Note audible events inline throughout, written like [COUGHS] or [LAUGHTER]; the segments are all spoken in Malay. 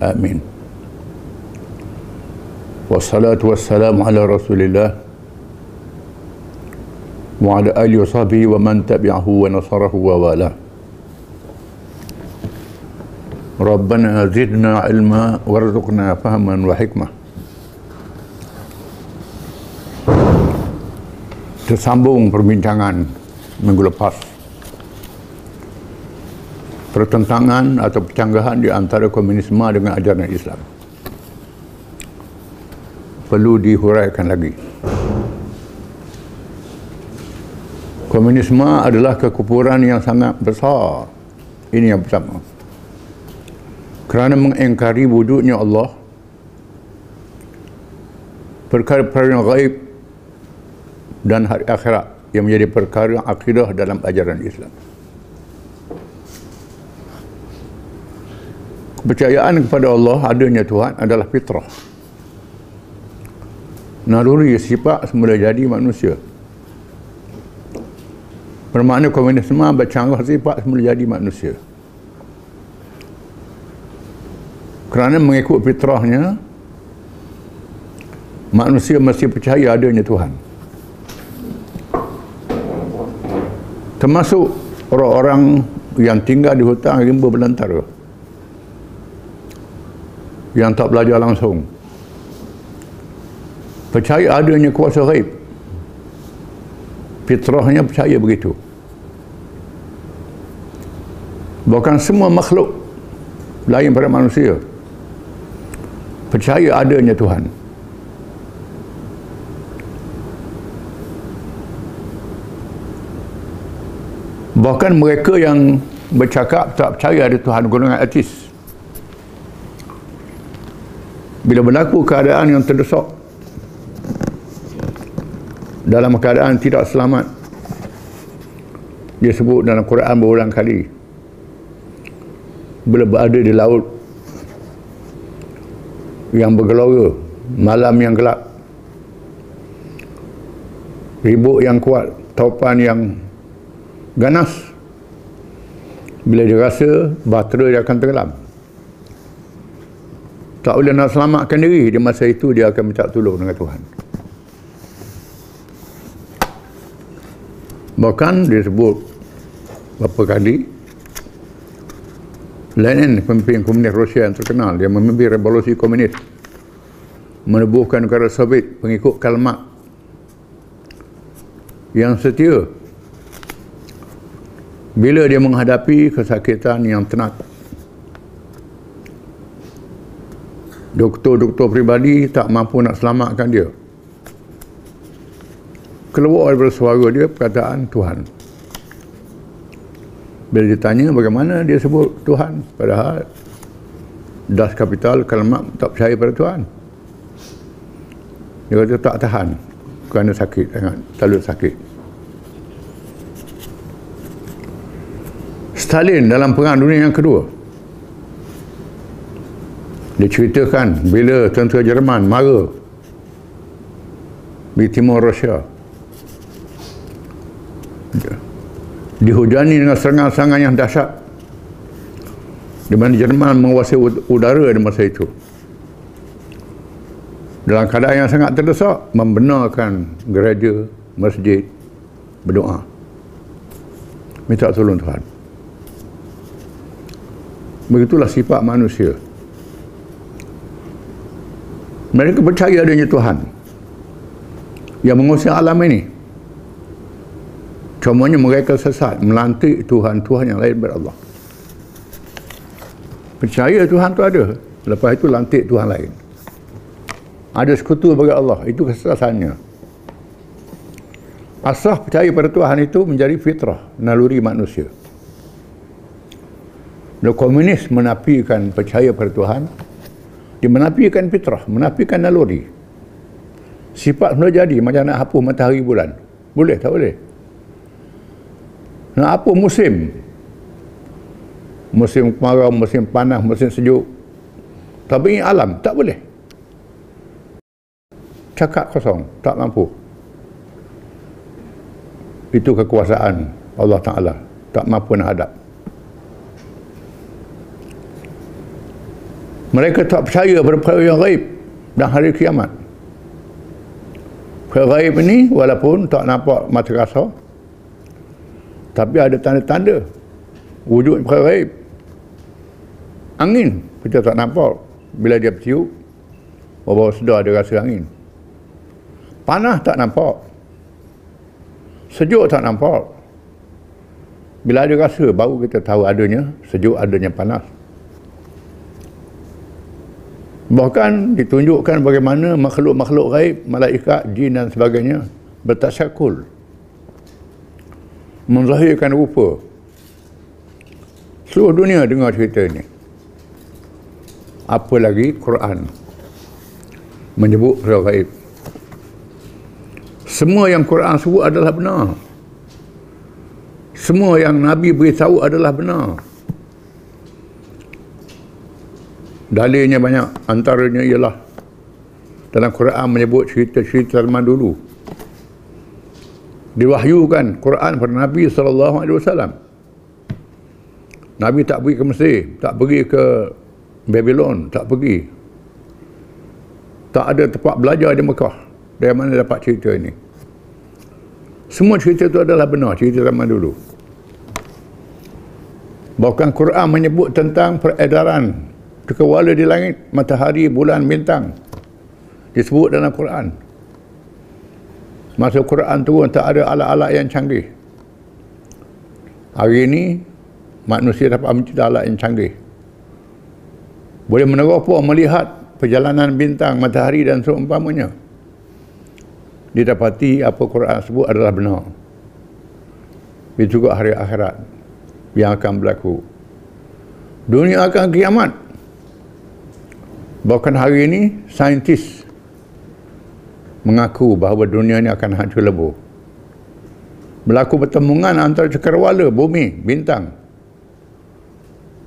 آمين. والصلاة والسلام على رسول الله وعلى آله وصحبه ومن تبعه ونصره ووالاه. ربنا زدنا علما وارزقنا فهما وحكمة. Tersambung perbincangan minggu lepas. Pertentangan atau percanggahan di antara komunisme dengan ajaran Islam. Perlu dihuraikan lagi. Komunisme adalah kekufuran yang sangat besar. Ini yang pertama. Kerana mengingkari wujudnya Allah perkara-perkara yang gaib dan hari akhirat yang menjadi perkara akidah dalam ajaran Islam. Kepercayaan kepada Allah adanya Tuhan adalah fitrah. Naluri sifat semula jadi manusia. Bermakna komunisme bercanggah sifat semula jadi manusia. Kerana mengikut fitrahnya, manusia mesti percaya adanya Tuhan. termasuk orang-orang yang tinggal di hutan rimba belantara yang tak belajar langsung. Percaya adanya kuasa gaib fitrahnya percaya begitu. Bahkan semua makhluk lain pada manusia. Percaya adanya Tuhan. Bahkan mereka yang bercakap tak percaya ada Tuhan golongan etis. Bila berlaku keadaan yang terdesak dalam keadaan tidak selamat dia sebut dalam Quran berulang kali bila berada di laut yang bergelora malam yang gelap ribut yang kuat taupan yang ganas bila dia rasa bahtera dia akan tenggelam tak boleh nak selamatkan diri di masa itu dia akan minta tolong dengan Tuhan. Bahkan dia sebut berapa kali Lenin pemimpin komunis Rusia yang terkenal dia memimpin revolusi komunis menebuhkan negara Soviet pengikut Karl Marx yang setia. Bila dia menghadapi kesakitan yang tenat doktor-doktor pribadi tak mampu nak selamatkan dia. Keluar daripada suara dia perkataan Tuhan. Bila ditanya bagaimana dia sebut Tuhan padahal das kapital kalimat tak percaya pada Tuhan. Dia kata tak tahan kerana sakit sangat terlalu sakit. Stalin dalam perang dunia yang kedua dia ceritakan bila tentera Jerman mara di timur Rusia dihujani dengan serangan-serangan yang dahsyat. Di mana Jerman menguasai udara di masa itu. Dalam keadaan yang sangat terdesak membenarkan gereja masjid berdoa. Minta tolong Tuhan. Begitulah sifat manusia. Mereka percaya adanya Tuhan yang menguasai alam ini. Cumanya mereka sesat, melantik Tuhan-Tuhan yang lain daripada Allah. Percaya Tuhan tu ada. Lepas itu lantik Tuhan lain. Ada sekutu bagi Allah. Itu kesesatannya. Asah percaya pada Tuhan itu menjadi fitrah, naluri manusia. Bila komunis menafikan percaya pada Tuhan, dia menafikan fitrah, menafikan naluri. Sifat sudah jadi macam nak hapus matahari bulan. Boleh tak boleh? Nak apa musim? Musim kemarau, musim panas, musim sejuk. Tapi ini alam, tak boleh. Cakap kosong, tak mampu. Itu kekuasaan Allah Ta'ala. Tak mampu nak hadap. Mereka tak percaya pada perkara yang gaib dan hari kiamat. Perkara gaib ini walaupun tak nampak mata rasa tapi ada tanda-tanda wujud perkara gaib. Angin kita tak nampak bila dia bertiup bawa sedar ada rasa angin. Panas tak nampak. Sejuk tak nampak. Bila ada rasa baru kita tahu adanya sejuk adanya panas. Bahkan ditunjukkan bagaimana makhluk-makhluk gaib, malaikat, jin dan sebagainya bertasyakul. Menzahirkan rupa. Seluruh dunia dengar cerita ini. Apa lagi Quran menyebut perkara gaib. Semua yang Quran sebut adalah benar. Semua yang Nabi beritahu adalah benar. Dalilnya banyak. Antaranya ialah dalam Quran menyebut cerita-cerita zaman dulu. Diwahyukan Quran pada Nabi SAW. Nabi tak pergi ke Mesir, tak pergi ke Babylon, tak pergi. Tak ada tempat belajar di Mekah. Dari mana dapat cerita ini? Semua cerita itu adalah benar, cerita zaman dulu. Bahkan Quran menyebut tentang peredaran cakrawala di langit, matahari, bulan, bintang. Disebut dalam Quran. Masa Quran turun tak ada alat-alat yang canggih. Hari ini manusia dapat mencipta alat yang canggih. Boleh meneropong melihat perjalanan bintang, matahari dan seumpamanya. Didapati apa Quran sebut adalah benar. Itu juga hari akhirat yang akan berlaku. Dunia akan kiamat. Bahkan hari ini saintis mengaku bahawa dunia ini akan hancur lebur. Berlaku pertemuan antara cakrawala, bumi, bintang.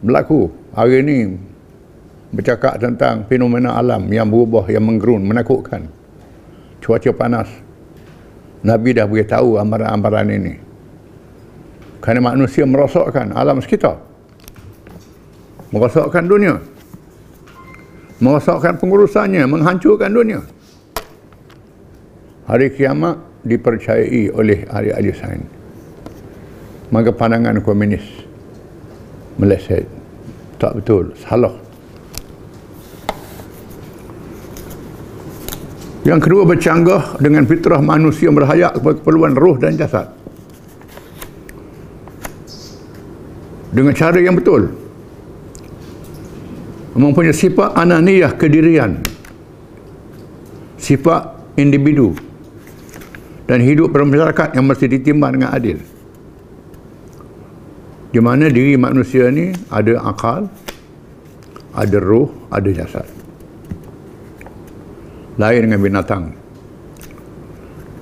Berlaku hari ini bercakap tentang fenomena alam yang berubah, yang menggerun, menakutkan. Cuaca panas. Nabi dah beritahu amaran-amaran ini. Kerana manusia merosakkan alam sekitar. Merosakkan dunia merosakkan pengurusannya, menghancurkan dunia. Hari kiamat dipercayai oleh ahli-ahli sains. Maka pandangan komunis meleset. Tak betul, salah. Yang kedua bercanggah dengan fitrah manusia berhayat kepada keperluan roh dan jasad. Dengan cara yang betul mempunyai sifat ananiyah kedirian. Sifat individu. Dan hidup bermasyarakat yang mesti ditimbang dengan adil. Di mana diri manusia ni ada akal ada roh ada jasad. Lain dengan binatang.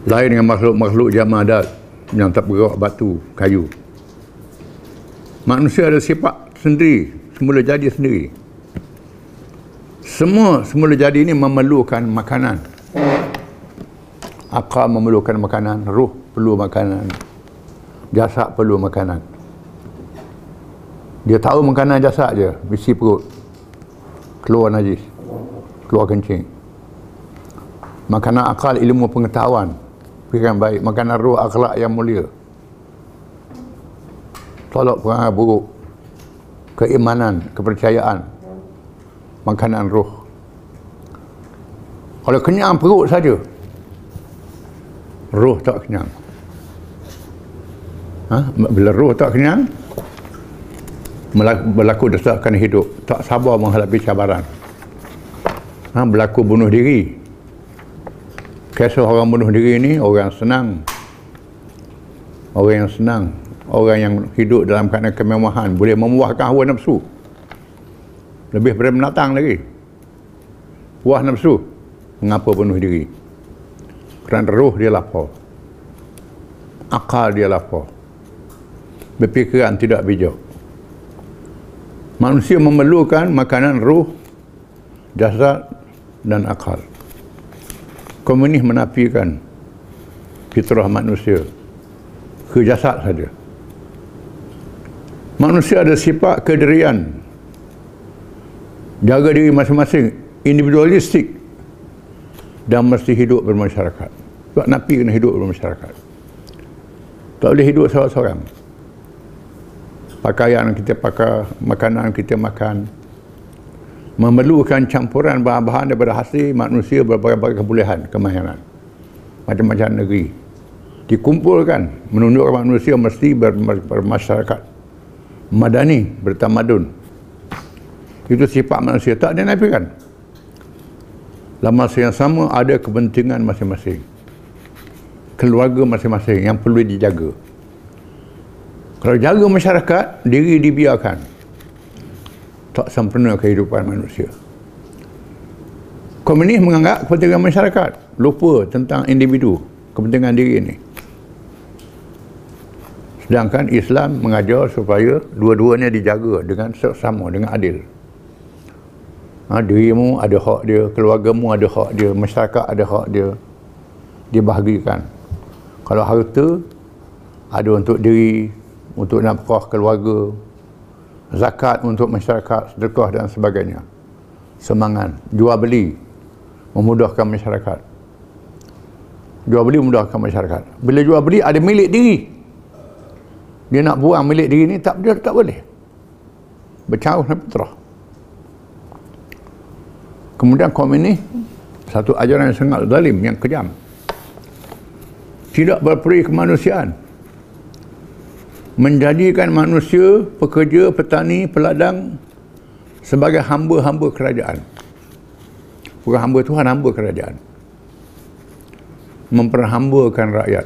Lain dengan makhluk-makhluk jamadat yang tak bergerak batu kayu. Manusia ada sifat sendiri semula jadi sendiri semua semula jadi ini memerlukan makanan. Akal memerlukan makanan ruh perlu makanan jasad perlu makanan. Dia tahu makanan jasad je bisi perut keluar najis keluar kencing. Makanan akal ilmu pengetahuan. Fikiran baik makanan ruh akhlak yang mulia. Tolak perangai buruk keimanan kepercayaan makanan roh. Kalau kenyang perut saja, roh tak kenyang. Ha? Bila roh tak kenyang, berlaku desakan hidup, tak sabar menghadapi cabaran. Ha? Berlaku bunuh diri. Kisah orang bunuh diri ini, orang senang. Orang yang senang. orang yang hidup dalam keadaan kemewahan boleh memuahkan hawa nafsu lebih daripada menatang lagi. Puas nafsu mengapa penuh diri? Kerana roh dia lapar. Akal dia lapar. Berfikiran tidak bijak. Manusia memerlukan makanan roh jasad dan akal. Komunis menafikan fitrah manusia ke jasad saja. Manusia ada sifat kedirian jaga diri masing-masing individualistik. Dan mesti hidup bermasyarakat. Sebab Nabi kena hidup bermasyarakat. Tak boleh hidup seorang-seorang. Pakaian kita pakai makanan kita makan. Memerlukan campuran bahan-bahan daripada hasil manusia berbagai-bagai kebolehan kemahiran. Macam-macam negeri. Dikumpulkan menunjukkan manusia mesti bermasyarakat. Madani bertamadun itu sifat manusia. Tak dia nafikan dalam masa yang sama ada kepentingan masing-masing. Keluarga masing-masing yang perlu dijaga. Kalau jaga masyarakat diri dibiarkan. Tak sempurna kehidupan manusia. Komunis menganggap kepentingan masyarakat. Lupa tentang individu kepentingan diri ini. Sedangkan Islam mengajar supaya dua-duanya dijaga dengan sama, dengan adil. Ha, dirimu ada hak dia, keluargamu ada hak dia, masyarakat ada hak dia. Dibahagikan. Kalau harta, ada untuk diri, untuk nafkah keluarga, zakat untuk masyarakat, sedekah dan sebagainya. Semangat, jual beli, memudahkan masyarakat. Jual beli memudahkan masyarakat. Bila jual beli, ada milik diri dia nak buang milik diri ni tak dia tak boleh bercaruh dengan fitrah kemudian kaum ini satu ajaran yang sangat zalim yang kejam. Tidak berperi kemanusiaan. Menjadikan manusia pekerja petani peladang sebagai hamba-hamba kerajaan. Bukan hamba Tuhan hamba kerajaan. Memperhambakan rakyat.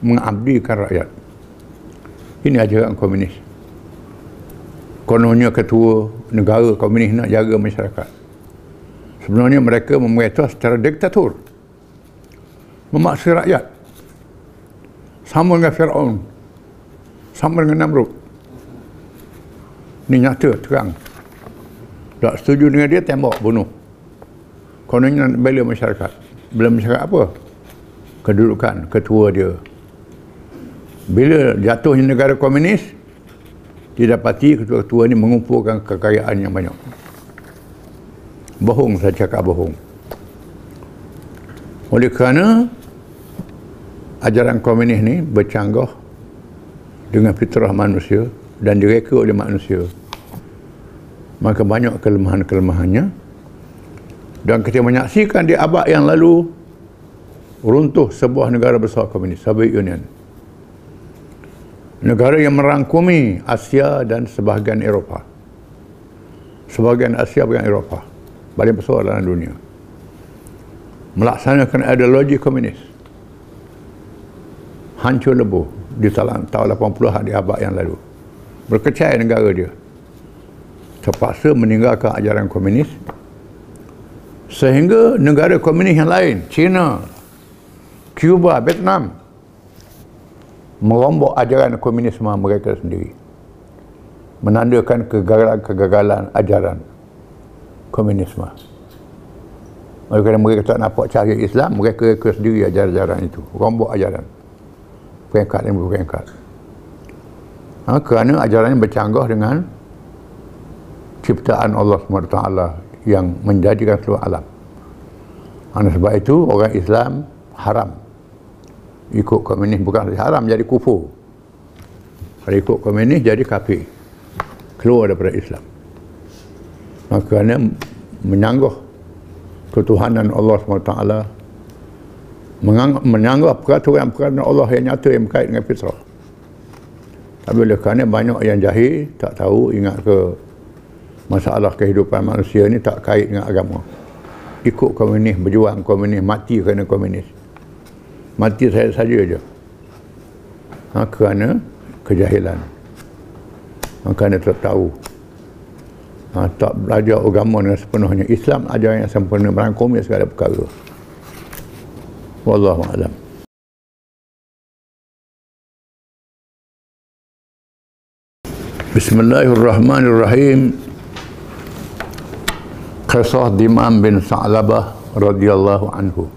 Mengabdikan rakyat. Ini ajaran komunis. Kononnya ketua negara komunis nak jaga masyarakat. Sebenarnya mereka memerintah secara diktator. Memaksa rakyat. Sama dengan Fir'aun. Sama dengan Namrud. Ini nyata, terang. Tak setuju dengan dia, tembak, bunuh. Kononnya bela masyarakat. Bela masyarakat apa? Kedudukan ketua dia, bila jatuhnya negara komunis didapati ketua-ketua ini mengumpulkan kekayaan yang banyak bohong saya cakap bohong oleh kerana ajaran komunis ni bercanggah dengan fitrah manusia dan direka oleh manusia maka banyak kelemahan-kelemahannya dan kita menyaksikan di abad yang lalu runtuh sebuah negara besar komunis Soviet Union negara yang merangkumi Asia dan sebahagian Eropah. Sebahagian Asia bagian Eropah. Paling besar dalam dunia. Melaksanakan ideologi komunis. Hancur lebuh di tahun 80-an di abad yang lalu. Berkecai negara dia. Terpaksa meninggalkan ajaran komunis. Sehingga negara komunis yang lain, China, Cuba, Vietnam, merombak ajaran komunisme mereka sendiri menandakan kegagalan-kegagalan ajaran komunisme. Kerana mereka tak nampak cahaya Islam mereka reka sendiri ajaran-ajaran itu. Rombak ajaran. Peringkat demi peringkat. Ha, kerana ajarannya bercanggah dengan ciptaan Allah SWT yang menjadikan seluruh alam. Oleh sebab itu orang Islam haram. Ikut komunis bukan haram jadi kufur. Kalau ikut komunis jadi kafir. Keluar daripada Islam maka kerana menyanggah ketuhanan Allah SWT menyanggah peraturan-peraturan Allah yang nyata yang berkait dengan fitrah. Tapi oleh kerana banyak yang jahil tak tahu ingat ke masalah kehidupan manusia ni tak kait dengan agama. Ikut komunis berjuang komunis mati kerana komunis. Mati saya saja je. Ha, kerana kejahilan. Maka dia tak tahu ha, tak belajar agama dengan sepenuhnya. Islam ajar yang sempurna merangkumi segala perkara. Wallahu alam. Bismillahirrahmanirrahim. Qisah Dimam bin Sa'labah radhiyallahu anhu.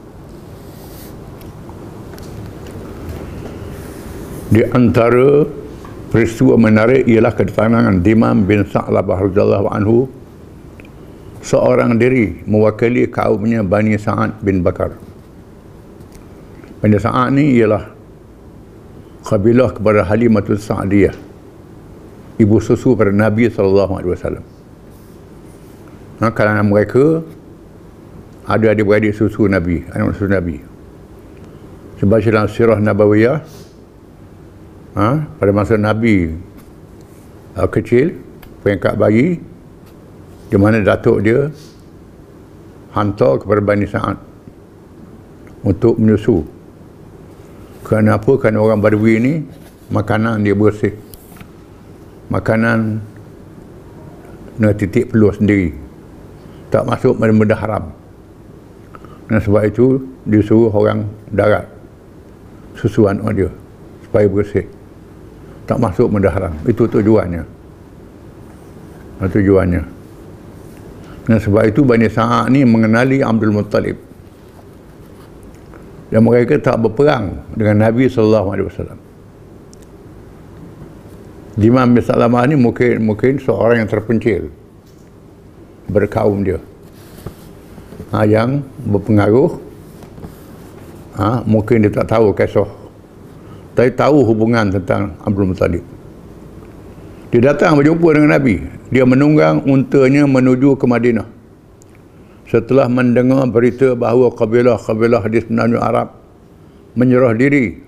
Di antara peristiwa menarik ialah kedatangan Dimam bin Sa'labah radhiyallahu anhu seorang diri mewakili kaumnya Bani Sa'ad bin Bakar. Bani Sa'ad ni ialah kabilah kepada Halimatul Sa'diyah. Ibu susu pada Nabi sallallahu alaihi wasallam. Ha, kalangan mereka ada adik-beradik susu Nabi, anak susu Nabi. Sebab dalam sirah Nabawiyah, ha, pada masa Nabi uh, kecil pengangkat bayi di mana datuk dia hantar kepada Bani Sa'ad untuk menyusu. Kenapa kerana orang Badui ini makanan dia bersih. Makanan nak titik peluh sendiri. Tak masuk benda-benda haram. Dan sebab itu disuruh orang darat susuan dia supaya bersih tak masuk benda haram itu tujuannya. Tujuannya. Dan sebab itu Bani Sa'ad ni mengenali Abdul Muttalib. Dan mereka tak berperang dengan Nabi SAW Imam bin Salamah ni mungkin, mungkin seorang yang terpencil. Berkaum dia. Ha, yang berpengaruh. Ha, mungkin dia tak tahu kisah tapi tahu hubungan tentang Abdul Muttalib. Dia datang berjumpa dengan Nabi. Dia menunggang untanya menuju ke Madinah. Setelah mendengar berita bahawa kabilah-kabilah di semenanjung Arab menyerah diri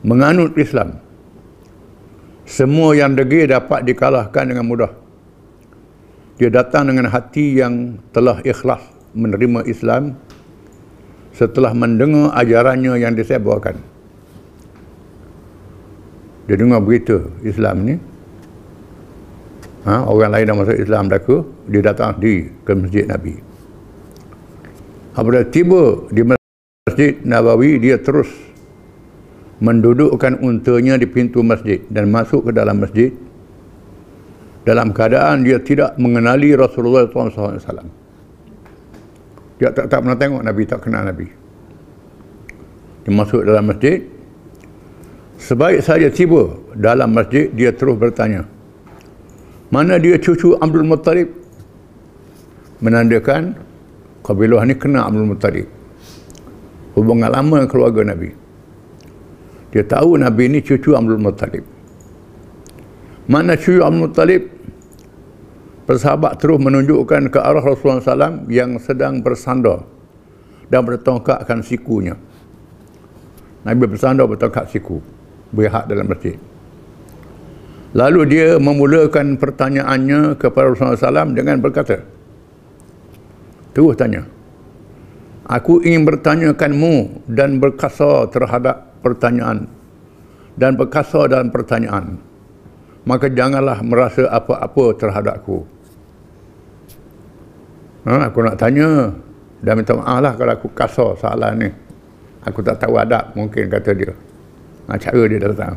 menganut Islam. Semua yang degil dapat dikalahkan dengan mudah. Dia datang dengan hati yang telah ikhlas menerima Islam setelah mendengar ajarannya yang disebarkan dia dengar berita Islam ni ha, orang lain dah masuk Islam dah ke dia datang di ke masjid Nabi. Apabila tiba di masjid Nabawi dia terus mendudukkan untanya di pintu masjid dan masuk ke dalam masjid. Dalam keadaan dia tidak mengenali Rasulullah SAW dia tak, tak pernah tengok Nabi tak kenal Nabi. Dia masuk dalam masjid Sebaik saja tiba dalam masjid, dia terus bertanya, mana dia cucu Abdul Muttalib? Menandakan kabilah ni kena Abdul Muttalib. Hubungan lama keluarga Nabi. Dia tahu Nabi ni cucu Abdul Muttalib. Mana cucu Abdul Muttalib? Persahabat terus menunjukkan ke arah Rasulullah SAW yang sedang bersandar dan bertongkakkan sikunya. Nabi bersandar bertongkat siku berhak dalam masjid. Lalu dia memulakan pertanyaannya kepada Rasulullah SAW dengan berkata, terus tanya, aku ingin bertanyakanmu dan berkasar terhadap pertanyaan dan berkasar dalam pertanyaan. Maka janganlah merasa apa-apa terhadapku. Ha, aku nak tanya dan minta maaf lah kalau aku kasar soalan ni. Aku tak tahu adab mungkin kata dia ha, cara dia datang.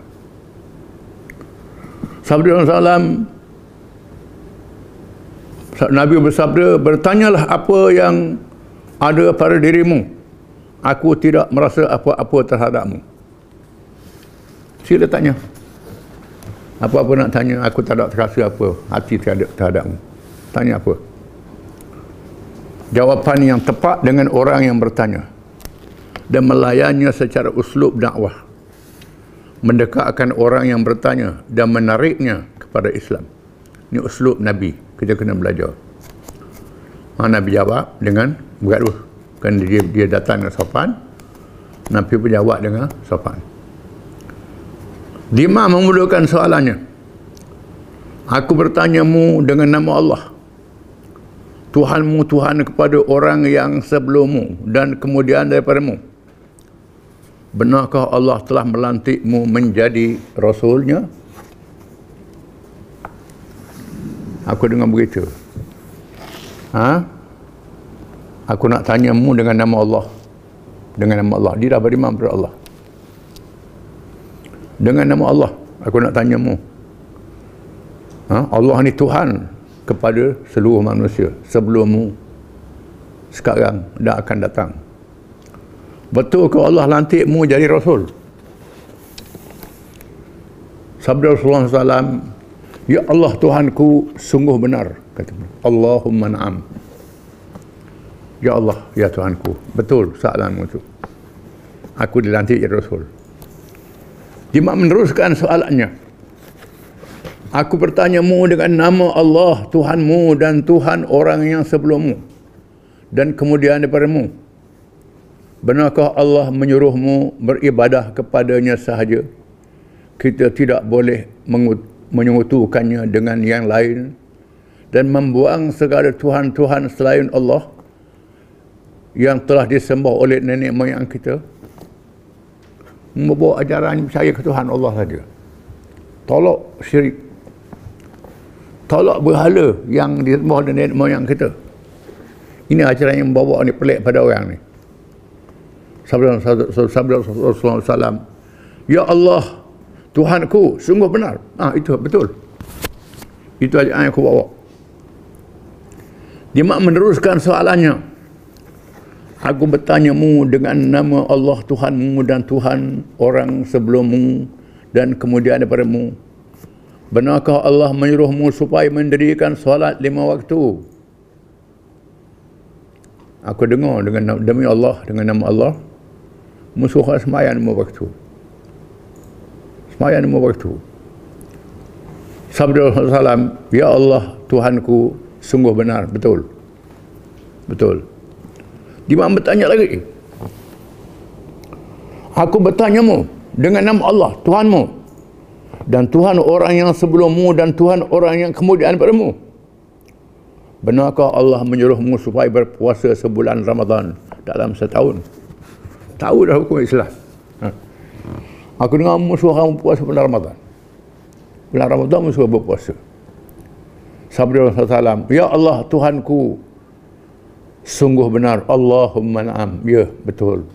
Sabda Salam Nabi bersabda bertanyalah apa yang ada pada dirimu. Aku tidak merasa apa-apa terhadapmu. Sila tanya. Apa-apa nak tanya? Aku tak ada terasa apa hati terhadap terhadapmu. Tanya apa? Jawapan yang tepat dengan orang yang bertanya dan melayannya secara uslub dakwah mendekatkan orang yang bertanya dan menariknya kepada Islam. Ini uslub Nabi. Kita kena belajar. Ha, Nabi jawab dengan bergaduh. Kan dia, dia datang dengan sopan. Nabi pun jawab dengan sopan. Dima memulakan soalannya. Aku bertanyamu dengan nama Allah. Tuhanmu Tuhan kepada orang yang sebelummu dan kemudian daripadamu benarkah Allah telah melantikmu menjadi rasulnya? Aku dengar begitu. Ha? Aku nak tanyamu dengan nama Allah. Dengan nama Allah. Dia dah beriman kepada Allah. Dengan nama Allah aku nak tanyamu. Ha? Allah ni Tuhan kepada seluruh manusia sebelummu sekarang dan akan datang betul ke Allah lantikmu jadi Rasul? Sabda Rasulullah SAW Ya Allah Tuhanku sungguh benar kata Allahumma na'am. Ya Allah ya Tuhanku. Betul soalanmu itu aku dilantik jadi Rasul. Dia meneruskan soalannya. Aku bertanyamu dengan nama Allah Tuhanmu dan Tuhan orang yang sebelummu dan kemudian daripadamu. Benarkah Allah menyuruhmu beribadah kepadanya sahaja? Kita tidak boleh menyekutukannya dengan yang lain dan membuang segala Tuhan-Tuhan selain Allah yang telah disembah oleh nenek moyang kita. Membawa ajaran percaya ke Tuhan Allah saja. Tolak syirik tolak berhala yang di bawah nenek moyang kita. Ini ajaran yang bawa ni pelik pada orang ni. Sabda Rasulullah SAW. Ya Allah, Tuhanku, sungguh benar. Ah itu betul. Itu aja yang aku bawa. Dia mak meneruskan soalannya. Aku bertanyamu dengan nama Allah Tuhanmu dan Tuhan orang sebelummu dan kemudian daripadamu. Benarkah Allah menyuruhmu supaya mendirikan solat lima waktu? Aku dengar dengan demi Allah, dengan nama Allah, musuh semayan lima waktu. Semayan lima waktu. Sabda Rasulullah Ya Allah, Tuhanku, sungguh benar, betul. Betul. Imam bertanya lagi. Aku bertanyamu dengan nama Allah, Tuhanmu, dan Tuhan orang yang sebelummu dan Tuhan orang yang kemudian padamu. Benarkah Allah menyuruhmu supaya berpuasa sebulan Ramadan dalam setahun? Tahu dah hukum Islam. Ha. Aku dengar musuh kamu puasa bulan Ramadan. Bulan Ramadan musuh berpuasa. Sabda Rasulullah Ya Allah Tuhanku, sungguh benar. Allahumma na'am. Ya, betul.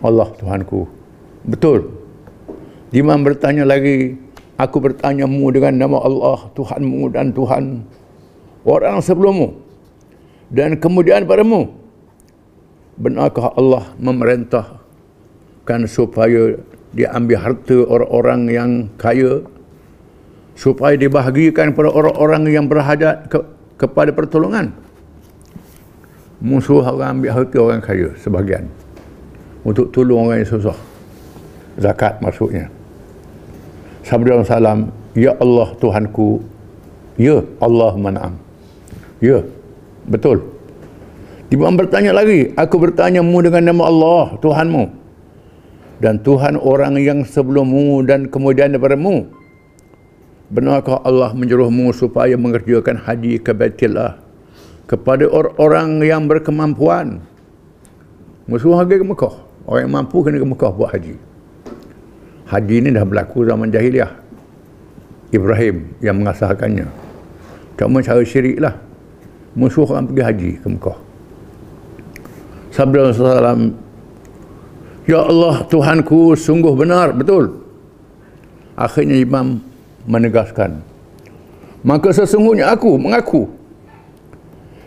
Allah Tuhanku. Betul. Imam bertanya lagi, aku bertanya mu dengan nama Allah, Tuhanmu dan Tuhan orang sebelummu dan kemudian padamu. Benarkah Allah memerintahkan supaya diambil harta orang-orang yang kaya? Supaya dibahagikan kepada orang-orang yang berhajat ke, kepada pertolongan? Musuh orang ambil harta orang kaya sebahagian. Untuk tolong orang yang susah. Zakat maksudnya. Sabda salam ya Allah Tuhanku ya Allah manam ya betul Imam bertanya lagi aku bertanya mu dengan nama Allah Tuhanmu. Dan Tuhan orang yang sebelummu dan kemudian daripadamu. Benarkah Allah menyuruhmu supaya mengerjakan haji ke Baitillah? Kepada orang-orang yang berkemampuan. Musuh harga ke Mekah? Orang yang mampu kena ke Mekah buat haji. Haji ini dah berlaku zaman jahiliah. Ibrahim yang mengasahkannya. Cuma cara syirik lah musuh orang pergi haji ke Mekah sabda Rasulullah Ya Allah Tuhanku sungguh benar. Betul. Akhirnya imam menegaskan maka sesungguhnya aku mengaku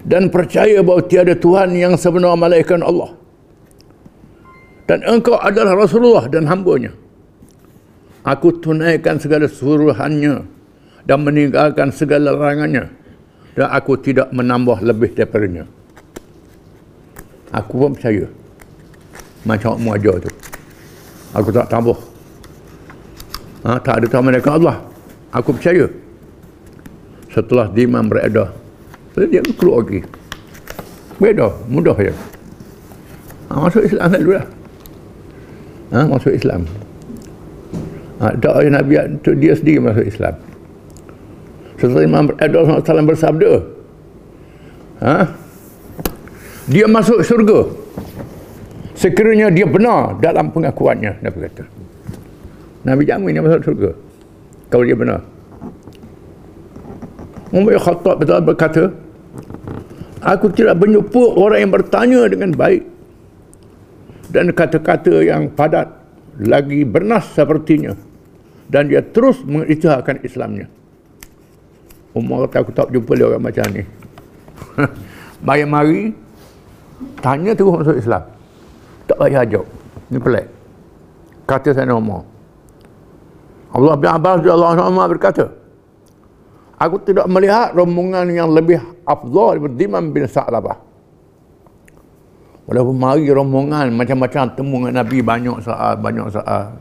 dan percaya bahawa tiada Tuhan yang sebenar malaikat Allah. Dan engkau adalah Rasulullah dan hambanya. Aku tunaikan segala suruhannya dan meninggalkan segala larangannya dan aku tidak menambah lebih daripadanya. Aku pun percaya. Macam mu ajar tu. Aku tak tambah. Ha, tak ada tamu dekat Allah. Aku percaya. Setelah diman beredar. Dia keluar lagi. Beredar. Mudah je. Ha, masuk Islam dulu lah. Ha, masuk Islam ha, doa Nabi untuk dia sendiri masuk Islam setelah Imam Abdul Salam bersabda ha, dia masuk syurga. Sekiranya dia benar dalam pengakuannya Nabi kata. Nabi jamin dia masuk surga kalau dia benar. Umar Khattab berkata aku tidak berjumpa orang yang bertanya dengan baik dan kata-kata yang padat lagi bernas sepertinya dan dia terus mengisytiharkan Islamnya. Umar kata aku tak jumpa dia orang macam ni. [LAUGHS] Bayar mari tanya terus masuk Islam. Tak payah jawab ni pelik. Kata saya Umar Allah bin Abbas Allah SWT berkata aku tidak melihat rombongan yang lebih afdal daripada Dimam bin Sa'labah. Walaupun mari rombongan macam-macam temu dengan Nabi banyak saat banyak saat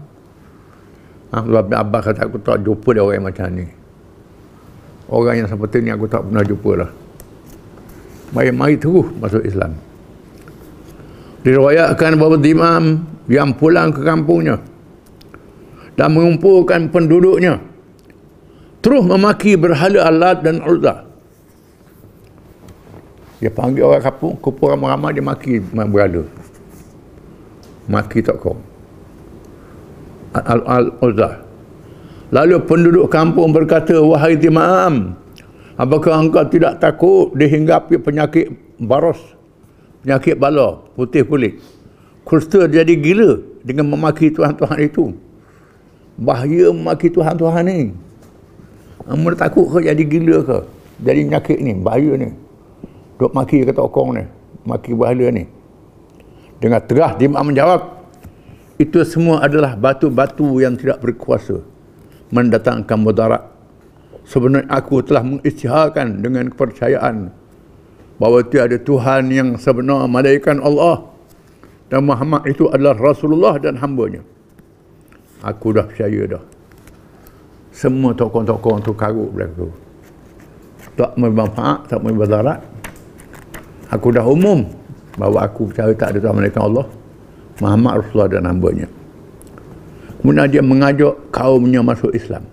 Allah bin Abbas kata aku tak jumpa dia orang macam ni. Orang yang seperti ni aku tak pernah jumpa lah. Mari-mari terus masuk Islam diriwayatkan bahawa Dimam yang pulang ke kampungnya dan mengumpulkan penduduknya terus memaki berhala alat dan Uzza dia panggil orang kampung kumpul ramai-ramai dia maki berhala. Maki tak kau. Al-Uzza lalu penduduk kampung berkata wahai Dimam apakah engkau tidak takut dihinggapi penyakit baros penyakit bala putih kulit. Kusta jadi gila dengan memaki Tuhan-Tuhan itu. Bahaya memaki Tuhan-Tuhan ni. Amba takut ke jadi gila ke? Jadi penyakit ni bahaya ni. Duk maki kata okong ni maki bahaya ni. Dengan terah dia menjawab itu semua adalah batu-batu yang tidak berkuasa mendatangkan mudarat. Sebenarnya aku telah mengisytiharkan dengan kepercayaan bahawa tiada Tuhan yang sebenar malaikat Allah dan Muhammad itu adalah Rasulullah dan hambanya. Aku dah percaya dah. Semua tokoh-tokoh tu karut berlaku. Tak bermanfaat, tak berbazarat. Aku dah umum bahawa aku percaya tak ada Tuhan malaikat Allah. Muhammad Rasulullah dan hambanya. Kemudian dia mengajak kaumnya masuk Islam.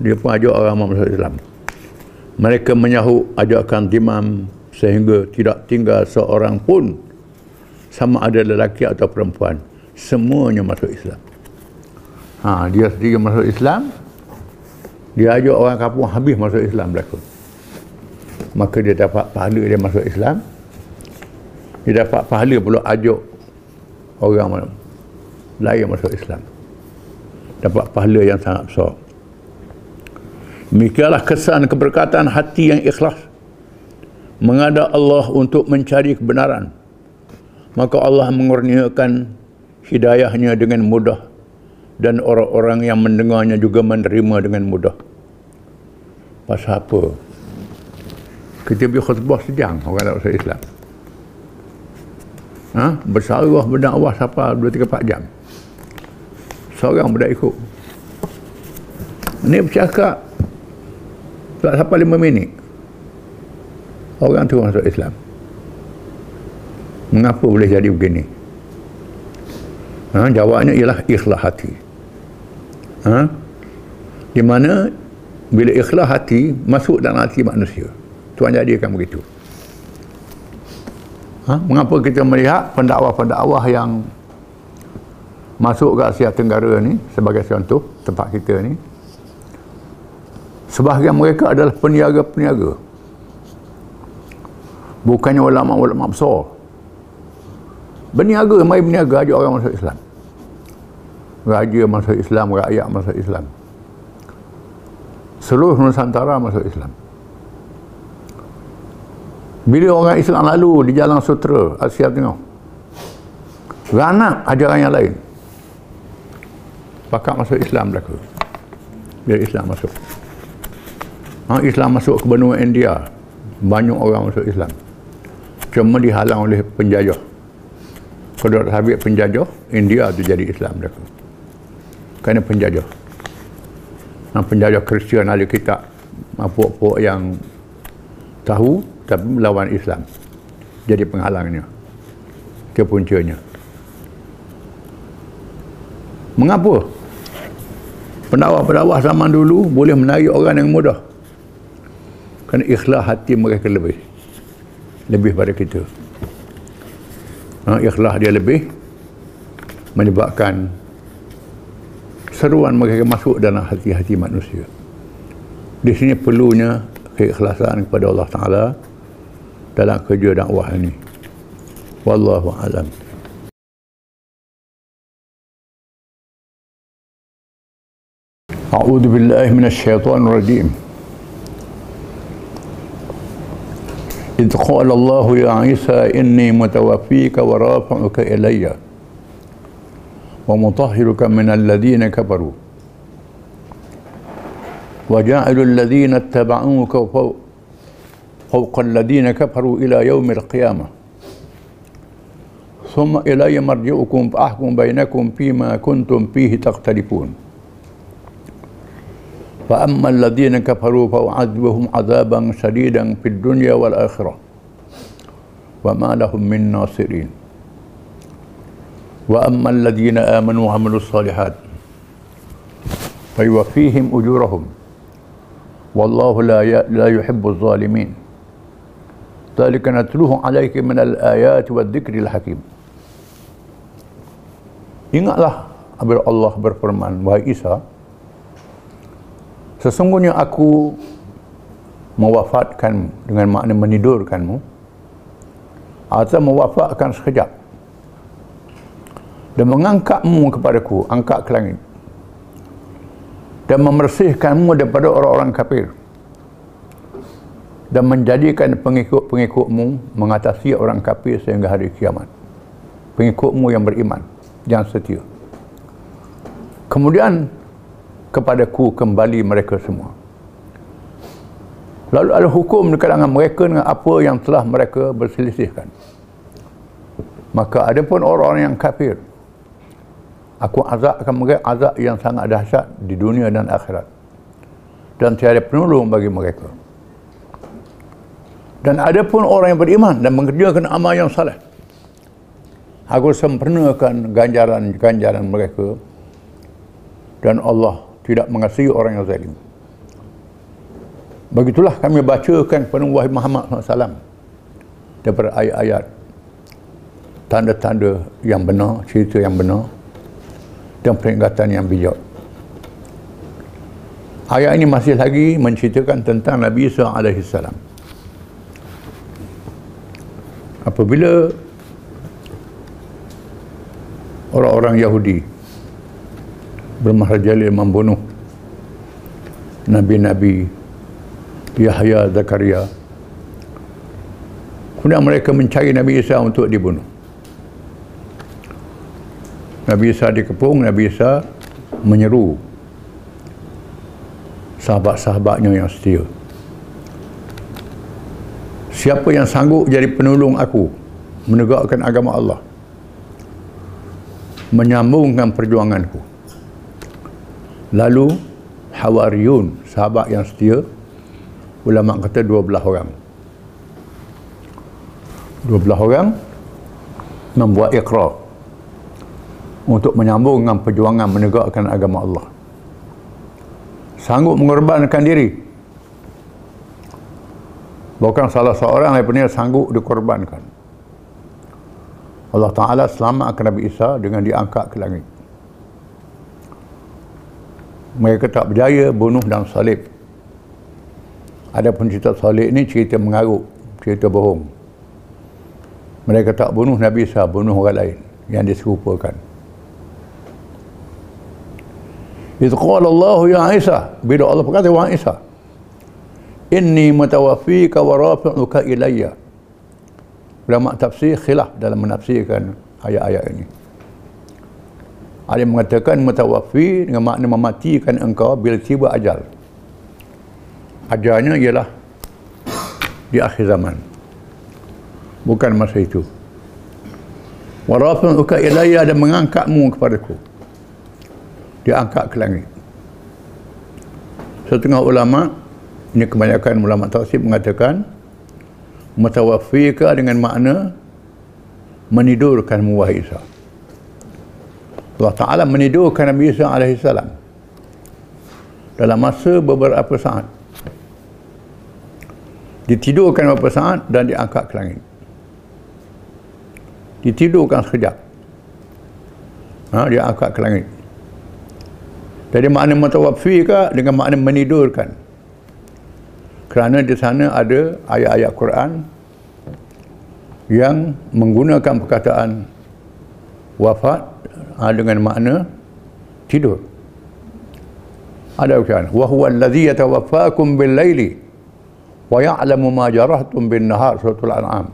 Dia pun ajak orang masuk Islam mereka menyahut ajakan dimam sehingga tidak tinggal seorang pun sama ada lelaki atau perempuan. Semuanya masuk Islam. Ha, dia sendiri masuk Islam. Dia ajak orang kampung habis masuk Islam berlaku. Maka dia dapat pahala dia masuk Islam. Dia dapat pahala pula ajak orang lain masuk Islam. Dapat pahala yang sangat besar Demikianlah kesan keberkatan hati yang ikhlas mengadap Allah untuk mencari kebenaran. Maka Allah mengurniakan hidayahnya dengan mudah dan orang-orang yang mendengarnya juga menerima dengan mudah. Pasal apa? Kita pergi khutbah sejam orang tak usah Islam. Ha? Bersarah berdakwah siapa 2-3-4 jam. Seorang berdak ikut. Ini bercakap tak sampai lima minit orang tu masuk Islam. Mengapa boleh jadi begini? Ha, jawabnya ialah ikhlas hati. Ha? di mana bila ikhlas hati masuk dalam hati manusia. Tuhan jadikan begitu. Ha? mengapa kita melihat pendakwah-pendakwah yang masuk ke Asia Tenggara ni sebagai contoh tempat kita ni sebahagian mereka adalah peniaga-peniaga. Bukannya ulama-ulama besar. Berniaga mai berniaga ajak orang masuk Islam. Raja masuk Islam rakyat masuk Islam. Seluruh Nusantara masuk Islam. Bila orang Islam lalu di jalan sutra Asia Tengah ranak ajaran yang lain. Bakal masuk Islam belaka. Bila Islam masuk ha, Islam masuk ke benua India banyak orang masuk Islam. Cuma dihalang oleh penjajah. Kalau habis penjajah India tu jadi Islam mereka kerana penjajah. Nah, penjajah Kristian ahli kitab puak-puak yang tahu tapi melawan Islam. Jadi penghalangnya. Ke puncanya. Mengapa? Pendakwah-pendakwah zaman dulu boleh menarik orang yang mudah kerana ikhlas hati mereka lebih lebih pada kita ha, ikhlas dia lebih menyebabkan seruan mereka masuk dalam hati-hati manusia di sini perlunya keikhlasan kepada Allah Ta'ala dalam kerja dakwah ini wallahu alam أعوذ بالله من الشيطان الرجيم إذ قال الله يا عيسى إني متوفيك ورافعك إلي ومطهرك من الذين كفروا. وجعل الذين اتبعوك فوق, الذين كفروا إلى يوم القيامة. ثم إلي مرجعكم فأحكم بينكم فيما كنتم فيه تختلفون. فأما الذين كفروا فأعذبهم عذابا شديدا في الدنيا والآخرة. وما لهم من ناصرين. وأما الذين آمنوا وعملوا الصالحات فيوفيهم أجورهم. والله لا لا يحب الظالمين. ذلك نتلوه عليك من الآيات والذكر الحكيم. Ingatlah apabila Allah berfirman, Wahai Isa, sesungguhnya aku mewafatkan dengan makna menidurkanmu. Atau mewafatkan sekejap. Dan mengangkatmu kepadaku, angkat ke langit. Dan membersihkanmu daripada orang-orang kafir. Dan menjadikan pengikut-pengikutmu mengatasi orang kafir sehingga hari kiamat. Pengikutmu yang beriman yang setia. Kemudian kepadaku kembali mereka semua. Lalu ada hukum di kalangan mereka dengan apa yang telah mereka berselisihkan. Maka ada pun orang-orang yang kafir. Aku azabkan mereka azab yang sangat dahsyat di dunia dan akhirat. Dan tiada penolong bagi mereka. Dan ada pun orang yang beriman dan mengerjakan amal yang saleh aku sempurnakan ganjaran-ganjaran mereka dan Allah tidak mengasihi orang yang zalim. Begitulah kami bacakan kepada Wahai Muhammad SAW daripada ayat-ayat tanda-tanda yang benar, cerita yang benar dan peringatan yang bijak. Ayat ini masih lagi menceritakan tentang Nabi Isa AS. Apabila orang-orang Yahudi bermahrajalil membunuh Nabi-Nabi Yahya, Zakaria. Kemudian mereka mencari Nabi Isa untuk dibunuh. Nabi Isa dikepung, Nabi Isa menyeru sahabat-sahabatnya yang setia. Siapa yang sanggup jadi penolong aku menegakkan agama Allah menyambungkan perjuanganku. Lalu Hawariyun, sahabat yang setia, ulama kata dua belah orang. Dua belah orang membuat ikrar untuk menyambungkan perjuangan menegakkan agama Allah. Sanggup mengorbankan diri. Bukan salah seorang pernah sanggup dikorbankan. Allah Ta'ala selamatkan Nabi Isa dengan diangkat ke langit. Mereka tak berjaya bunuh dan salib. Adapun cerita salib ini cerita mengarut, cerita bohong. Mereka tak bunuh Nabi Isa, bunuh orang lain yang diserupakan. Itu qala Allah ya Isa, bila Allah berkata wa Isa, inni mutawaffika wa rafi'uka ilayya ulama tafsir khilaf dalam menafsirkan ayat-ayat ini. Ada yang mengatakan mutawaffi dengan makna mematikan engkau bila tiba ajal. Ajalnya ialah di akhir zaman. Bukan masa itu. Warafun uka ilayya dan mengangkatmu kepadaku. Dia angkat ke langit. Setengah ulama, ini kebanyakan ulama tafsir mengatakan, mutawaffika dengan makna menidurkan Isa. Allah Ta'ala menidurkan Nabi Isa AS dalam masa beberapa saat. Ditidurkan beberapa saat dan diangkat ke langit. ditidurkan sekejap ha, dia angkat ke langit jadi makna mutawafi ke dengan makna menidurkan kerana di sana ada ayat-ayat Quran yang menggunakan perkataan wafat ha, dengan makna tidur. Ada ucapan wa huwa allazi yatawaffakum bil laili wa ya'lamu ma jarahtum bin nahar suratul an'am.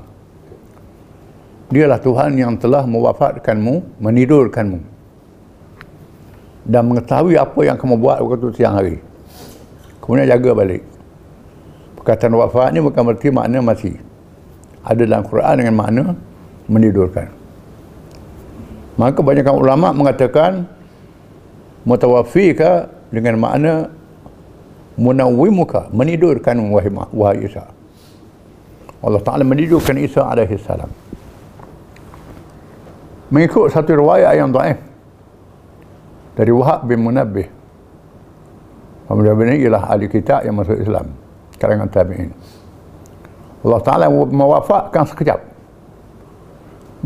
Dialah Tuhan yang telah mewafatkanmu menidurkanmu dan mengetahui apa yang kamu buat waktu siang hari. Kemudian jaga balik. Perkataan wafat ni bukan berarti makna mati ada dalam Quran dengan makna menidurkan. Maka banyak ulama mengatakan mutawafi ka dengan makna munawwimuka menidurkan wahai, wahai Isa. Allah Taala menidurkan Isa alaihi salam. Mengikut satu riwayat yang dhaif dari Wahab bin Munabbih. Munabbih ini ialah ahli kitab yang masuk Islam kalangan tabi'in. Allah Ta'ala mewafatkan sekejap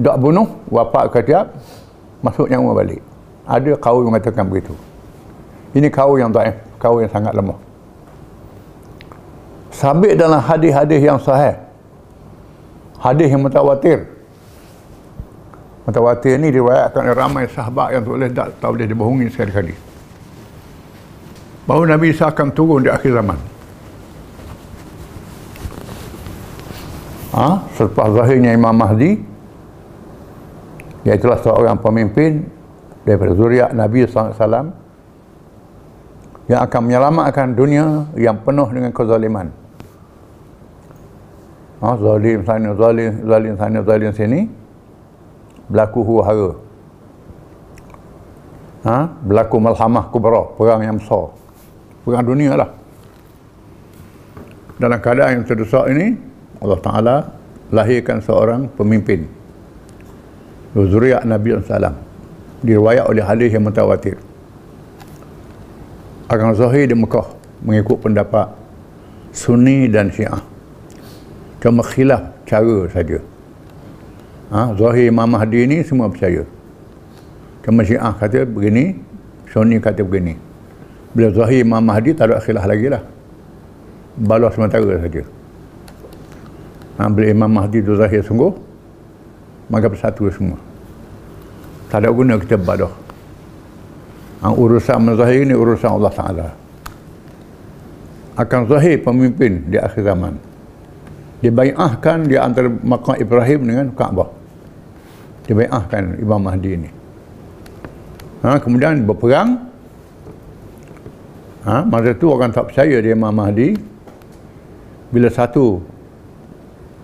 tak bunuh wafat sekejap masuk nyawa balik. Ada kaum yang mengatakan begitu. Ini kaum yang daif kaum yang sangat lemah. Sabit dalam hadis-hadis yang sahih. Hadis yang mutawatir. Mutawatir ni diriwayatkan oleh ramai sahabat yang boleh tak, tak boleh dibohongi sekali-kali. Bahawa Nabi Isa akan turun di akhir zaman. Ha? selepas zahirnya Imam Mahdi iaitulah seorang pemimpin daripada zuriat Nabi SAW yang akan menyelamatkan dunia yang penuh dengan kezaliman ha? zalim sana, zalim, zalim sana, zalim sini berlaku huru-hara ha? berlaku malhamah kubra perang yang besar perang dunia lah dalam keadaan yang terdesak ini Allah Ta'ala lahirkan seorang pemimpin zuriat Nabi SAW diriwayat oleh hadis yang mutawatir. Akan zahir di Mekah mengikut pendapat Sunni dan Syiah. Cuma khilaf cara saja. Ha, zahir Imam Mahdi ni semua percaya. Cuma Syiah kata begini Sunni kata begini. Bila zahir Imam Mahdi tak ada khilaf lagi lah. Balas sementara saja. Ha, bila Imam Mahdi itu zahir sungguh maka bersatu semua. Tak ada guna kita badah ha, urusan mazahir ini urusan Allah Ta'ala. Akan zahir pemimpin di akhir zaman. Dibayahkan di antara makam Ibrahim dengan Kaabah. Dibayahkan Imam Mahdi ini ha, kemudian berperang. Ha, masa itu orang tak percaya dia Imam Mahdi. Bila satu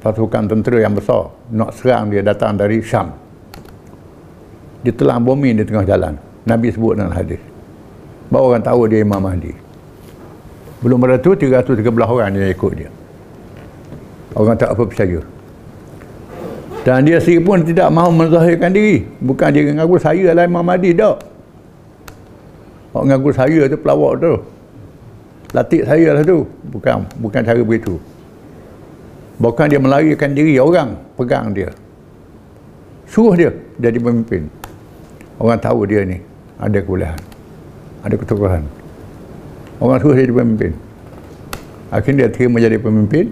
pasukan tentera yang besar nak serang dia datang dari Syam. Dia telah bumi di tengah jalan. Nabi sebut dalam hadis. Baru orang tahu dia Imam Mahdi. Belum pada tu 313 orang yang ikut dia. Orang tak apa percaya. Dan dia sendiri pun tidak mahu menzahirkan diri. Bukan dia mengaku saya adalah Imam Mahdi tak. Orang mengaku saya tu pelawak tu. Latih saya lah tu. Bukan bukan cara begitu Bukan dia melarikan diri orang pegang dia. Suruh dia jadi pemimpin. Orang tahu dia ni ada kebolehan. Ada ketukuhan. Orang suruh dia jadi pemimpin. Akhirnya dia terima jadi pemimpin.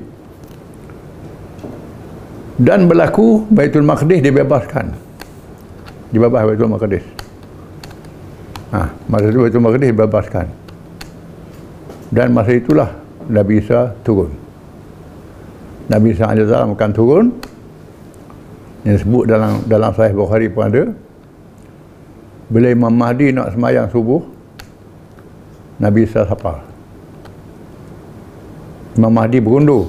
Dan berlaku Baitul Maqdis dibebaskan. Dibebas Baitul Maqdis. Ha, masa itu Baitul Maqdis dibebaskan. Dan masa itulah Nabi Isa turun. Nabi SAW akan turun. Yang disebut dalam dalam Sahih Bukhari pun ada. Bila Imam Mahdi nak semayang subuh Nabi SAW sapa. Imam Mahdi berundur.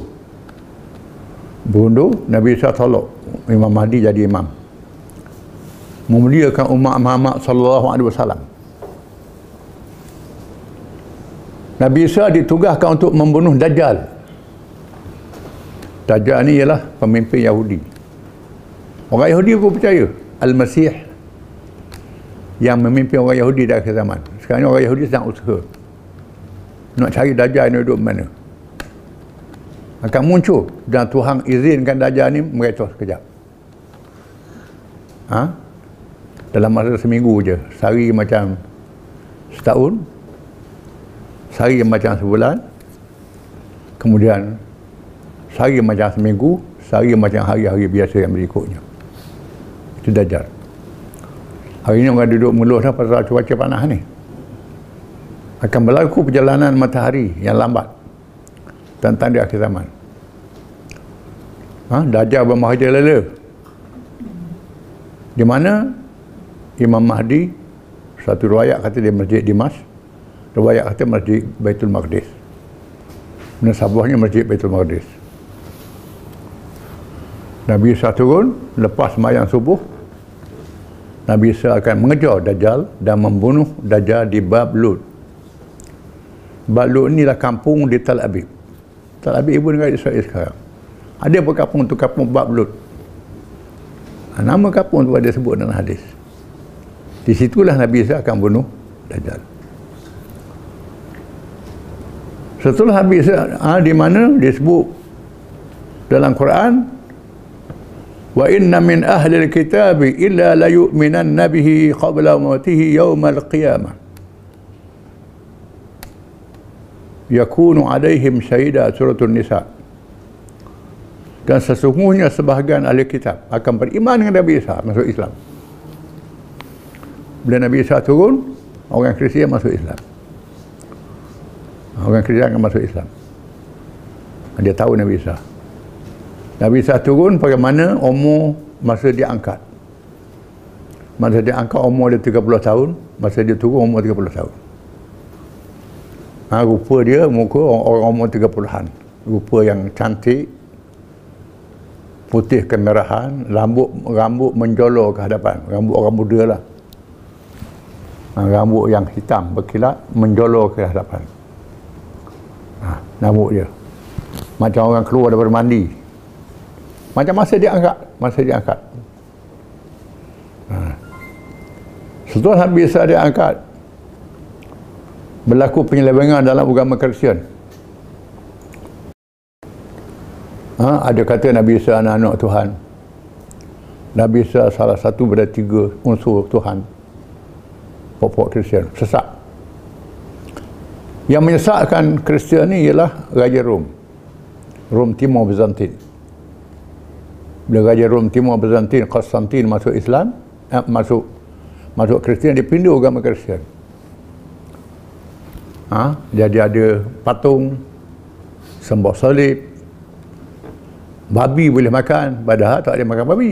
Berundur Nabi SAW tolak Imam Mahdi jadi imam. Memuliakan umat Muhammad sallallahu alaihi wasallam. Nabi Isa ditugaskan untuk membunuh Dajjal Dajjal ni ialah pemimpin Yahudi. Orang Yahudi pun percaya Al-Masih yang memimpin orang Yahudi di akhir zaman. Sekarang ni orang Yahudi sedang usaha nak cari Dajjal ni duduk mana. Akan muncul dan Tuhan izinkan Dajjal ni meretos sekejap. Ha? Dalam masa seminggu je. Sehari macam setahun. Sehari macam sebulan. Kemudian sehari macam seminggu. Sehari macam hari-hari biasa yang berikutnya. Itu Dajjal. Hari ini orang duduk mengeluh dah pasal cuaca panas ni. Akan berlaku perjalanan matahari yang lambat tentang di akhir zaman. Ha? Dajjal bermahaja lele. Di mana Imam Mahdi satu riwayat kata dia masjid Dimas riwayat kata masjid Baitul Maqdis Sabahnya masjid Baitul Maqdis Nabi Isa turun lepas mayang subuh Nabi Isa akan mengejar Dajjal dan membunuh Dajjal di Bab Lut Bab Lut inilah kampung di Tal Abib Tal Abib ibu negara Israel sekarang. Ada apa kampung tu kampung Bab Lut ha, nama kampung tu ada sebut dalam hadis. Di situlah Nabi Isa akan bunuh Dajjal. Setelah Nabi Isa ha, di mana disebut dalam Quran ahli alkitab illa la yu'minan nabihi qabla mautihi yawm alqiyamah yakunu alaihim syahida suratul nisa. Dan sesungguhnya sebahagian ahli kitab akan beriman dengan Nabi Isa masuk Islam. Bila Nabi Isa turun orang Kristian masuk Islam. Orang Kristian akan masuk Islam. Dia tahu Nabi Isa Nabi Isa turun bagaimana umur masa dia angkat. Masa dia angkat umur dia 30 tahun masa dia turun umur 30 tahun. Ha, rupa dia muka orang umur 30-an rupa yang cantik putih kemerahan rambut rambut menjolor ke hadapan. Rambut orang muda lah. Ha, rambut yang hitam berkilat menjolor ke hadapan. Ha, rambut dia. Macam orang keluar daripada mandi macam masa dia angkat masa dia angkat. Ha. setelah Nabi Isa dia angkat. Berlaku penyelewengan dalam agama Kristian. Ha, ada kata Nabi Isa anak-anak Tuhan. Nabi Isa salah satu pada tiga unsur Tuhan. Pokok Kristian. Sesat yang menyesatkan Kristian ni ialah Raja Rom. Rom Timur Byzantin bila Raja Rom Timur Byzantin Konstantin masuk Islam eh, masuk masuk Kristian dia pindah agama Kristian. Ha? jadi ada patung sembah salib babi boleh makan padahal tak ada makan babi.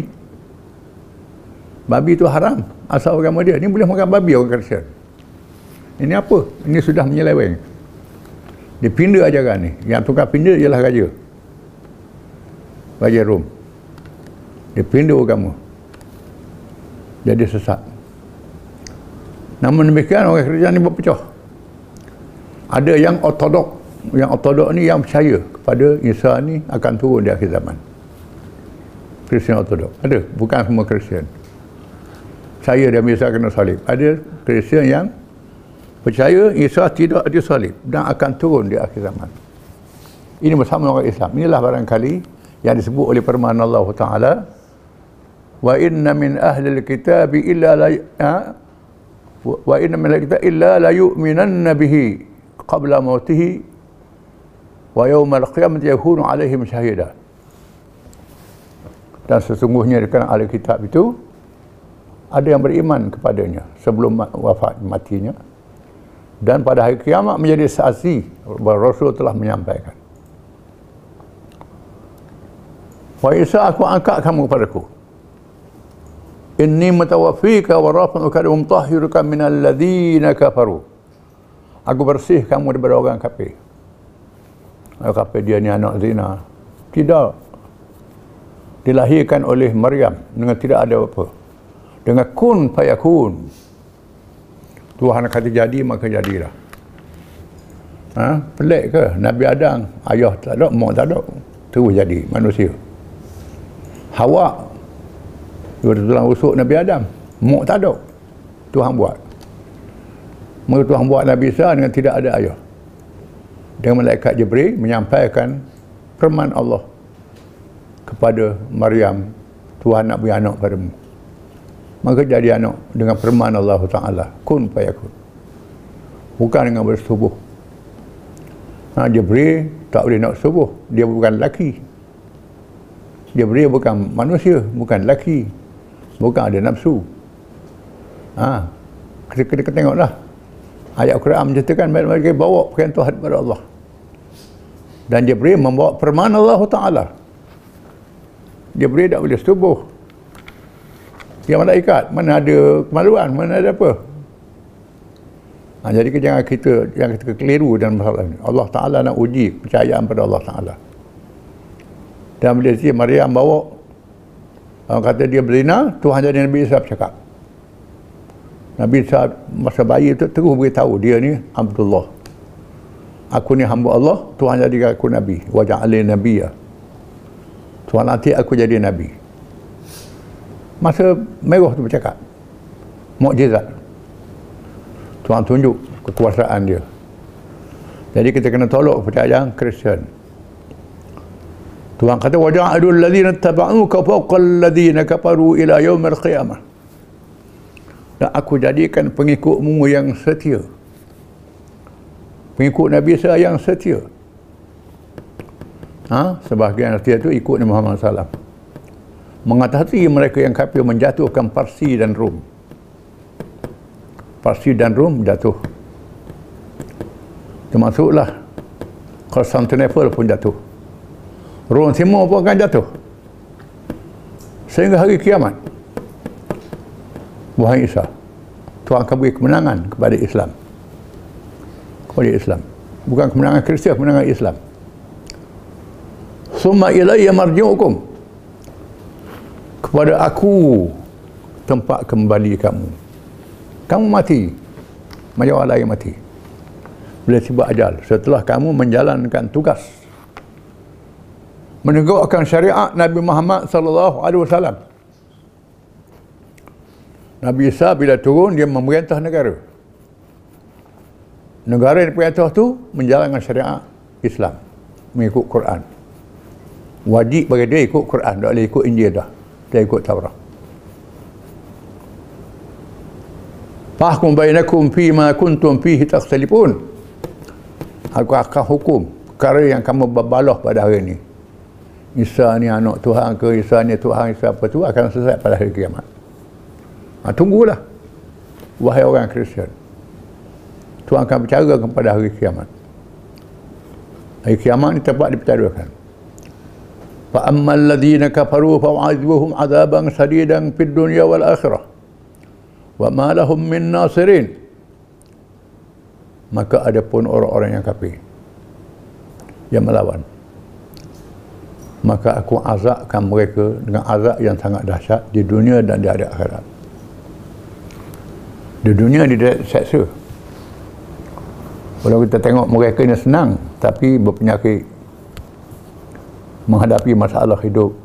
Babi itu haram asal agama dia. Ni boleh makan babi orang Kristian. Ini apa? Ini sudah menyeleweng. Dia pindah ajaran ni. Yang tukar pindah ialah raja. Raja Rom dia pindah agama jadi sesat. Namun demikian orang Kristian ni berpecah ada yang ortodok. Yang ortodok ni yang percaya kepada Isa ni akan turun di akhir zaman. Kristian ortodok. Ada bukan semua Kristian. Saya dan Isa kena salib. Ada Kristian yang percaya Isa tidak disalib dan akan turun di akhir zaman. Ini bersama orang Islam. Inilah barangkali yang disebut oleh firman Allah Taala wa inna min ahli alkitab illa la ha? wa inna min alkitab illa la yu'minanna bihi qabla mautihi wa yawm al-qiyamati yakunu alaihim syahida dan sesungguhnya dekat ahli kitab itu ada yang beriman kepadanya sebelum wafat matinya. Dan pada hari kiamat menjadi saksi bahawa Rasul telah menyampaikan. Wa Isa aku angkat kamu kepadaku Inni mutawaffika wa rafi'uka wa mutahhiruka minal ladzina kafaru Aku bersih kamu daripada orang kafir. Orang kafir dia ni anak zina. Tidak. Dilahirkan oleh Maryam dengan tidak ada apa dengan kun fayakun Tuhan kata jadi maka jadilah ha? pelik ke Nabi Adam ayah tak ada mak tak ada terus jadi manusia Hawa dia tulang rusuk Nabi Adam. Mak tak ada. Tuhan buat. Maka Tuhan buat Nabi Isa dengan tidak ada ayah. Dengan malaikat Jibril menyampaikan firman Allah kepada Maryam Tuhan nak beri anak padamu. Maka jadi anak dengan firman Allah Ta'ala. Kun fayakun. Bukan dengan bersetubuh ha, Jibril tak boleh nak setubuh dia bukan lelaki. Jibril bukan manusia bukan lelaki bukan ada nafsu. Ha, kita, kita tengoklah. Ayat Quran menceritakan mereka bawa perkara Tuhan kepada Allah. Dan Jibril membawa firman Allah Ta'ala. Jibril tak boleh setubuh. Yang malaikat mana ada kemaluan mana ada apa. Ha, jadi jangan kita jangan kita keliru dalam masalah ini. Allah Ta'ala nak uji kepercayaan pada Allah Ta'ala. Dan bila si Maryam bawa orang kata dia berzina Tuhan jadi Nabi Isa bercakap. Nabi Isa masa bayi itu terus beritahu dia ni Abdullah. Aku ni hamba Allah Tuhan jadi aku Nabi. Wajah alih Nabi ya Tuhan nanti aku jadi Nabi. Masa merah tu bercakap. Mukjizat. Tuhan tunjuk kekuasaan dia. Jadi kita kena tolak kepercayaan Kristian Tuhan kata waja'alul ladzina tabauka fawqal ladzina kafaru ila yaumil qiyamah dan aku jadikan pengikutmu yang setia pengikut Nabi saya yang setia ha? sebahagian setia tu ikut Nabi Muhammad SAW mengatasi mereka yang kafir menjatuhkan Parsi dan Rom. Parsi dan Rom jatuh. Termasuklah Constantinople pun jatuh. Rom Timur pun akan jatuh. Sehingga hari kiamat. Wahai Isa, Tuhan akan beri kemenangan kepada Islam. Kepada Islam. Bukan kemenangan Kristian, kemenangan Islam. Summa ilayya marji'ukum kepada aku tempat kembali kamu kamu mati macam orang lain mati bila tiba ajal setelah kamu menjalankan tugas menegakkan syariat Nabi Muhammad sallallahu alaihi wasallam Nabi Isa bila turun dia memerintah negara negara yang diperintah tu menjalankan syariat Islam mengikut Quran wajib bagi dia ikut Quran tak boleh ikut Injil dah dia ikut Taurat. Fahkum bainakum fi ma kuntum fihi takhtalifun. Aku akan hukum perkara yang kamu berbalah pada hari ini. Isa ni anak Tuhan ke Isa ni Tuhan Isa apa tu akan selesai pada hari kiamat. Ha, tunggulah wahai orang Kristian. Tuhan akan bercara kepada hari kiamat. Hari kiamat ni tempat dipertaruhkan. Fa ammal ladina kafaru fa u'adzibuhum adaban sadidan fid dunya wal akhirah. Wa ma lahum min nasirin. Maka ada pun orang-orang yang kafir. Yang melawan maka aku azabkan mereka dengan azab yang sangat dahsyat di dunia dan di akhirat. Di dunia di seksa. Kalau kita tengok mereka ini senang tapi berpenyakit menghadapi masalah hidup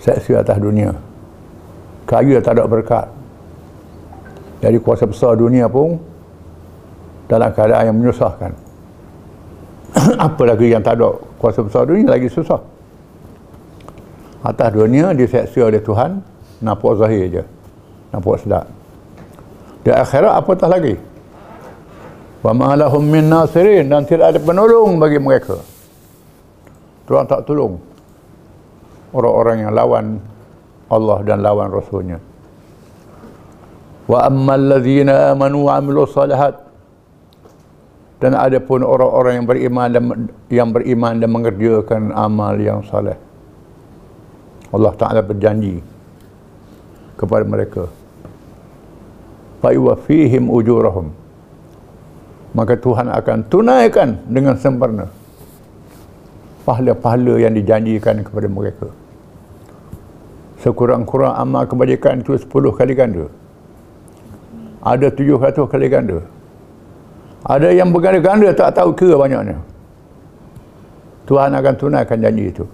seksi atas dunia. Kaya tak ada berkat. Jadi kuasa besar dunia pun dalam keadaan yang menyusahkan. [COUGHS] Apa lagi yang tak ada kuasa besar dunia lagi susah. Atas dunia diseksa oleh Tuhan nampak zahir je nampak sedap. Di akhirat apa tak lagi? Wa ma'alahum min nasirin dan tidak ada penolong bagi mereka. Tuhan tak tolong orang-orang yang lawan Allah dan lawan Rasulnya. Wa ammal ladzina amanu amilu salihat dan ada pun orang-orang yang beriman dan yang beriman dan mengerjakan amal yang saleh. Allah Taala berjanji kepada mereka. Fa yuwaffihim ujurahum. Maka Tuhan akan tunaikan dengan sempurna pahala-pahala yang dijanjikan kepada mereka. Sekurang-kurang amal kebajikan itu 10 kali ganda. Ada 700 kali ganda. Ada yang berganda-ganda tak tahu kira banyaknya. Tuhan akan tunaikan janji itu.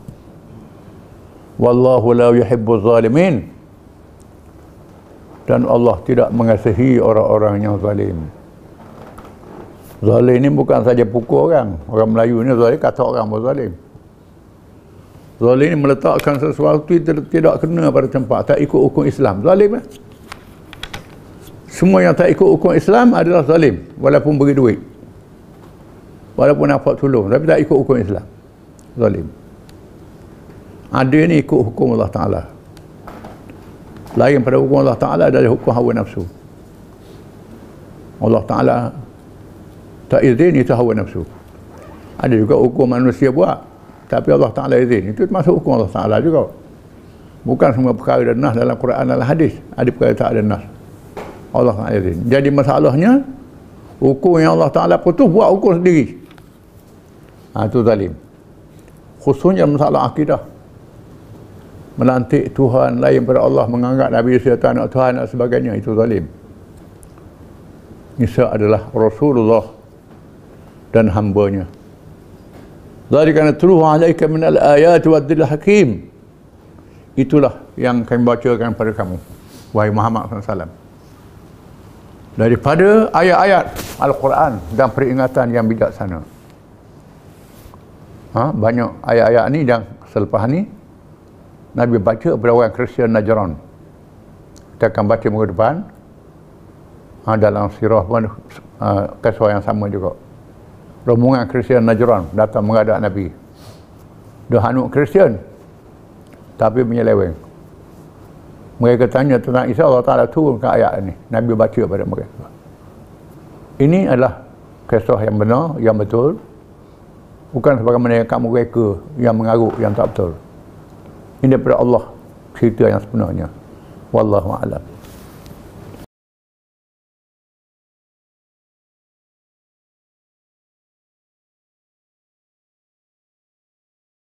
Wallahu la yuhibbu zalimin. Dan Allah tidak mengasihi orang-orang yang zalim. Zalim ini bukan saja pukul orang. Orang Melayu ini zalim, kata orang pun zalim Zalim meletakkan sesuatu tidak, kena pada tempat, tak ikut hukum Islam. Zalim eh? Semua yang tak ikut hukum Islam adalah zalim, walaupun beri duit. Walaupun nampak tolong, tapi tak ikut hukum Islam. Zalim. Ada ni ikut hukum Allah Ta'ala. Lain pada hukum Allah Ta'ala adalah hukum hawa nafsu. Allah Ta'ala tak izin itu hawa nafsu. Ada juga hukum manusia buat tapi Allah Ta'ala izin itu termasuk hukum Allah Ta'ala juga bukan semua perkara ada nas dalam Quran dalam hadis ada perkara tak ada nas Allah izin. Jadi masalahnya hukum yang Allah Ta'ala putus buat hukum sendiri. Ha, itu zalim. Khususnya masalah akidah. Melantik Tuhan lain pada Allah menganggap Nabi Syaitan anak Tuhan dan sebagainya itu zalim. Isa adalah Rasulullah dan hambanya. Zalika natluhu alaika min al-ayat wa dzil hakim. Itulah yang kami bacakan pada kamu wahai Muhammad SAW. Daripada ayat-ayat Al-Quran dan peringatan yang bijaksana. Ha, banyak ayat-ayat ni yang selepas ni Nabi baca kepada orang Kristian Najran. Kita akan baca muka depan. Ha, dalam sirah pun uh, kisah yang sama juga rombongan Kristian Najran datang menghadap Nabi. Dia hanuk Kristian tapi menyeleweng. Mereka tanya tentang Isa Allah Ta'ala turunkan ayat ini. Nabi baca pada mereka. Ini adalah kisah yang benar, yang betul. Bukan sebagaimana yang kamu reka yang mengaruk, yang tak betul. Ini daripada Allah cerita yang sebenarnya. Wallahu a'lam.